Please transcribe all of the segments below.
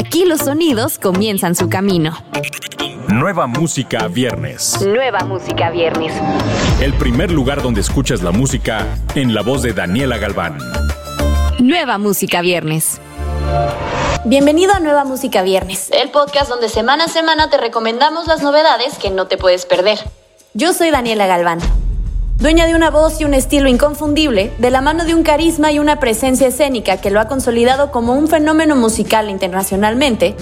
Aquí los sonidos comienzan su camino. Nueva música viernes. Nueva música viernes. El primer lugar donde escuchas la música en la voz de Daniela Galván. Nueva música viernes. Bienvenido a Nueva Música Viernes, el podcast donde semana a semana te recomendamos las novedades que no te puedes perder. Yo soy Daniela Galván. Dueña de una voz y un estilo inconfundible, de la mano de un carisma y una presencia escénica que lo ha consolidado como un fenómeno musical internacionalmente,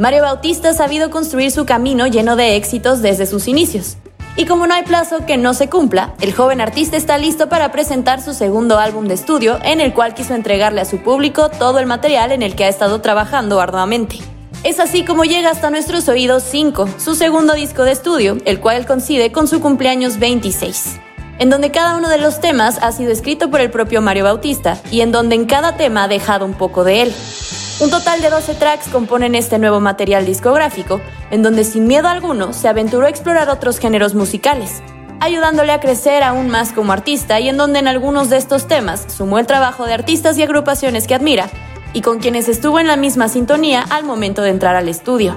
Mario Bautista ha sabido construir su camino lleno de éxitos desde sus inicios. Y como no hay plazo que no se cumpla, el joven artista está listo para presentar su segundo álbum de estudio, en el cual quiso entregarle a su público todo el material en el que ha estado trabajando arduamente. Es así como llega hasta nuestros oídos 5, su segundo disco de estudio, el cual coincide con su cumpleaños 26, en donde cada uno de los temas ha sido escrito por el propio Mario Bautista y en donde en cada tema ha dejado un poco de él. Un total de 12 tracks componen este nuevo material discográfico, en donde sin miedo alguno se aventuró a explorar otros géneros musicales, ayudándole a crecer aún más como artista y en donde en algunos de estos temas sumó el trabajo de artistas y agrupaciones que admira y con quienes estuvo en la misma sintonía al momento de entrar al estudio.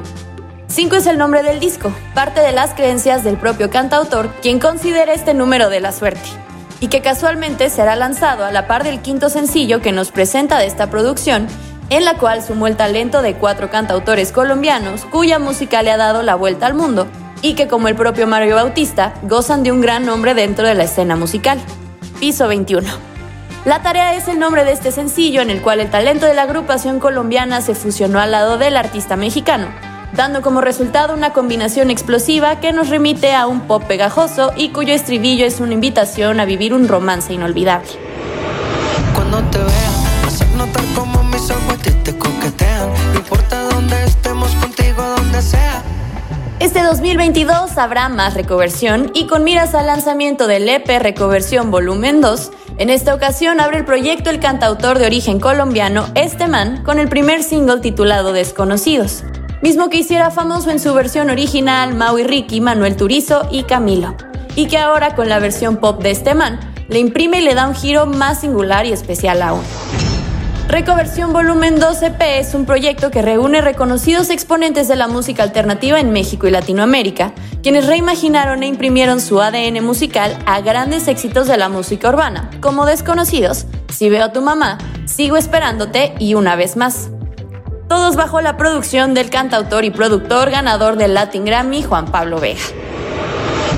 5 es el nombre del disco, parte de las creencias del propio cantautor, quien considera este número de la suerte, y que casualmente será lanzado a la par del quinto sencillo que nos presenta de esta producción en la cual sumó el talento de cuatro cantautores colombianos cuya música le ha dado la vuelta al mundo y que como el propio Mario Bautista gozan de un gran nombre dentro de la escena musical. Piso 21. La tarea es el nombre de este sencillo en el cual el talento de la agrupación colombiana se fusionó al lado del artista mexicano, dando como resultado una combinación explosiva que nos remite a un pop pegajoso y cuyo estribillo es una invitación a vivir un romance inolvidable. Cuando te notar como mis ojos te coquetean. No importa dónde estemos contigo, donde sea. Este 2022 habrá más recoversión y con miras al lanzamiento del EP Recoversión Volumen 2, en esta ocasión abre el proyecto el cantautor de origen colombiano Este Man con el primer single titulado Desconocidos, mismo que hiciera famoso en su versión original Maui Ricky, Manuel Turizo y Camilo, y que ahora con la versión pop de Este Man le imprime y le da un giro más singular y especial aún. Recoversión Volumen 12P es un proyecto que reúne reconocidos exponentes de la música alternativa en México y Latinoamérica, quienes reimaginaron e imprimieron su ADN musical a grandes éxitos de la música urbana, como Desconocidos, Si veo a tu mamá, Sigo esperándote y Una vez más. Todos bajo la producción del cantautor y productor ganador del Latin Grammy, Juan Pablo Vega.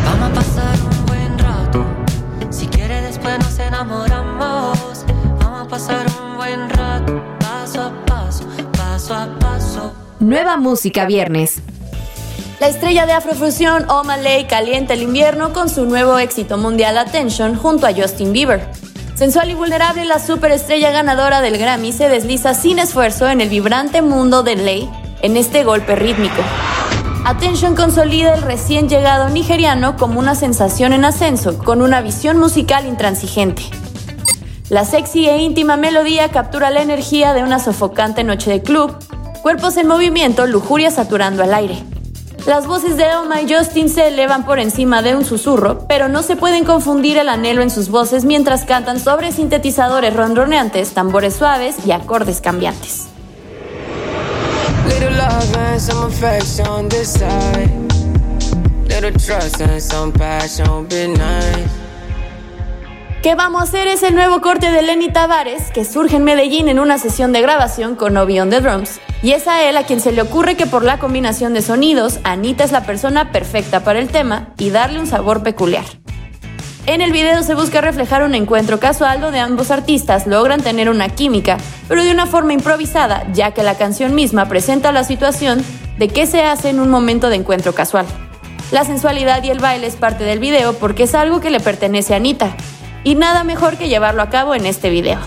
Vamos a pasar un buen rato, si quiere después nos enamoramos, vamos a pasar un Nueva música viernes. La estrella de Afrofusión O'Malley calienta el invierno con su nuevo éxito mundial Attention junto a Justin Bieber. Sensual y vulnerable, la superestrella ganadora del Grammy se desliza sin esfuerzo en el vibrante mundo de Ley en este golpe rítmico. Attention consolida el recién llegado nigeriano como una sensación en ascenso, con una visión musical intransigente. La sexy e íntima melodía captura la energía de una sofocante noche de club, Cuerpos en movimiento, lujuria saturando al aire. Las voces de Oma y Justin se elevan por encima de un susurro, pero no se pueden confundir el anhelo en sus voces mientras cantan sobre sintetizadores ronroneantes, tambores suaves y acordes cambiantes. ¿Qué vamos a hacer? Es el nuevo corte de Lenny Tavares, que surge en Medellín en una sesión de grabación con Obi on the Drums. Y es a él a quien se le ocurre que por la combinación de sonidos, Anita es la persona perfecta para el tema y darle un sabor peculiar. En el video se busca reflejar un encuentro casual donde ambos artistas logran tener una química, pero de una forma improvisada, ya que la canción misma presenta la situación de qué se hace en un momento de encuentro casual. La sensualidad y el baile es parte del video porque es algo que le pertenece a Anita, y nada mejor que llevarlo a cabo en este video.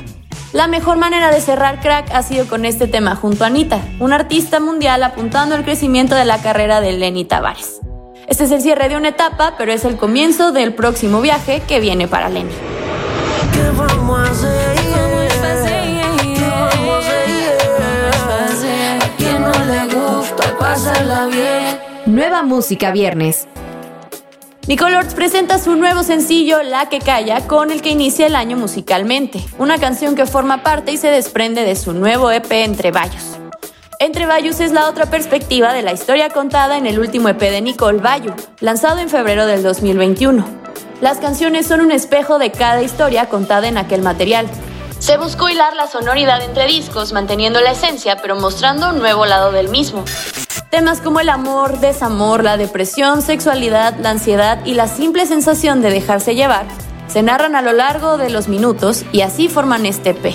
La mejor manera de cerrar Crack ha sido con este tema junto a Anita, un artista mundial apuntando al crecimiento de la carrera de Lenny Tavares. Este es el cierre de una etapa, pero es el comienzo del próximo viaje que viene para Lenny. Nueva música viernes. Nicolors presenta su nuevo sencillo La que calla con el que inicia el año musicalmente, una canción que forma parte y se desprende de su nuevo EP Entre Vallos. Entre Bayus es la otra perspectiva de la historia contada en el último EP de Nicole Bayu, lanzado en febrero del 2021. Las canciones son un espejo de cada historia contada en aquel material. Se buscó hilar la sonoridad entre discos, manteniendo la esencia, pero mostrando un nuevo lado del mismo. Temas como el amor, desamor, la depresión, sexualidad, la ansiedad y la simple sensación de dejarse llevar se narran a lo largo de los minutos y así forman este EP.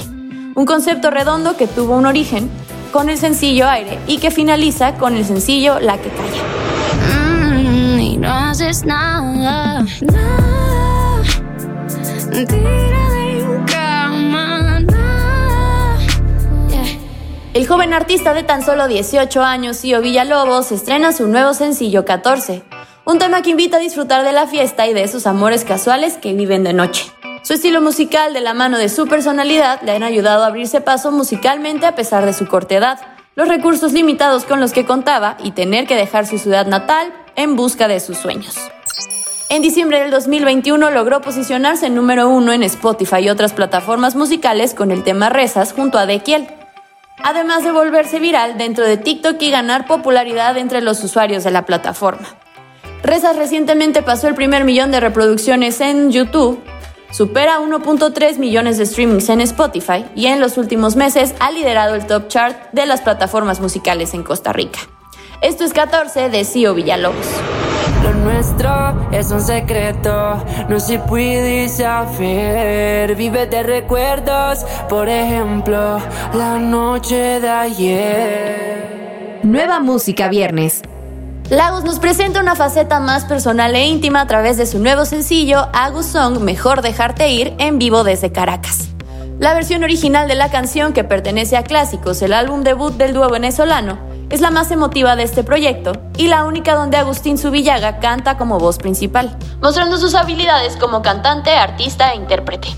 Un concepto redondo que tuvo un origen con el sencillo Aire y que finaliza con el sencillo La que calla. Mm, y no haces nada, El joven artista de tan solo 18 años, Cío Villalobos, estrena su nuevo sencillo 14, un tema que invita a disfrutar de la fiesta y de esos amores casuales que viven de noche. Su estilo musical, de la mano de su personalidad, le han ayudado a abrirse paso musicalmente a pesar de su corta edad, los recursos limitados con los que contaba y tener que dejar su ciudad natal en busca de sus sueños. En diciembre del 2021 logró posicionarse en número uno en Spotify y otras plataformas musicales con el tema Rezas junto a Dekiel, además de volverse viral dentro de TikTok y ganar popularidad entre los usuarios de la plataforma. Rezas recientemente pasó el primer millón de reproducciones en YouTube Supera 1.3 millones de streamings en Spotify y en los últimos meses ha liderado el top chart de las plataformas musicales en Costa Rica. Esto es 14 de Cío Villalobos. Lo nuestro es un secreto, no se puede saber. Vive de recuerdos, por ejemplo, la noche de ayer. Nueva música viernes. Lagos nos presenta una faceta más personal e íntima a través de su nuevo sencillo Agus Song Mejor Dejarte Ir en vivo desde Caracas. La versión original de la canción, que pertenece a Clásicos, el álbum debut del dúo venezolano, es la más emotiva de este proyecto y la única donde Agustín Subillaga canta como voz principal, mostrando sus habilidades como cantante, artista e intérprete.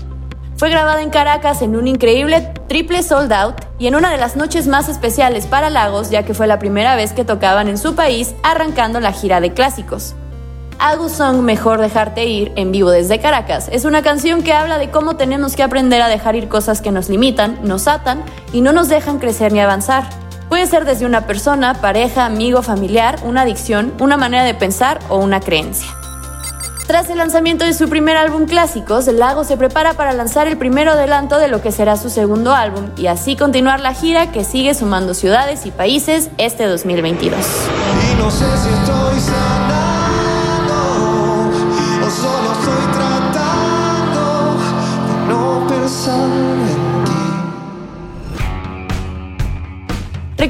Fue grabada en Caracas en un increíble triple sold out y en una de las noches más especiales para Lagos, ya que fue la primera vez que tocaban en su país arrancando la gira de clásicos. Agus Song Mejor Dejarte Ir en vivo desde Caracas es una canción que habla de cómo tenemos que aprender a dejar ir cosas que nos limitan, nos atan y no nos dejan crecer ni avanzar. Puede ser desde una persona, pareja, amigo, familiar, una adicción, una manera de pensar o una creencia. Tras el lanzamiento de su primer álbum Clásicos, Lago se prepara para lanzar el primer adelanto de lo que será su segundo álbum y así continuar la gira que sigue sumando ciudades y países este 2022. Y no sé si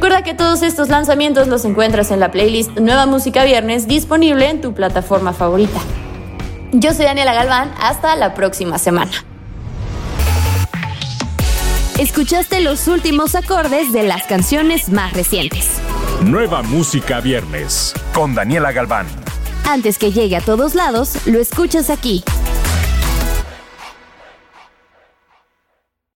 Recuerda que todos estos lanzamientos los encuentras en la playlist Nueva Música Viernes disponible en tu plataforma favorita. Yo soy Daniela Galván, hasta la próxima semana. Escuchaste los últimos acordes de las canciones más recientes. Nueva música viernes con Daniela Galván. Antes que llegue a todos lados, lo escuchas aquí.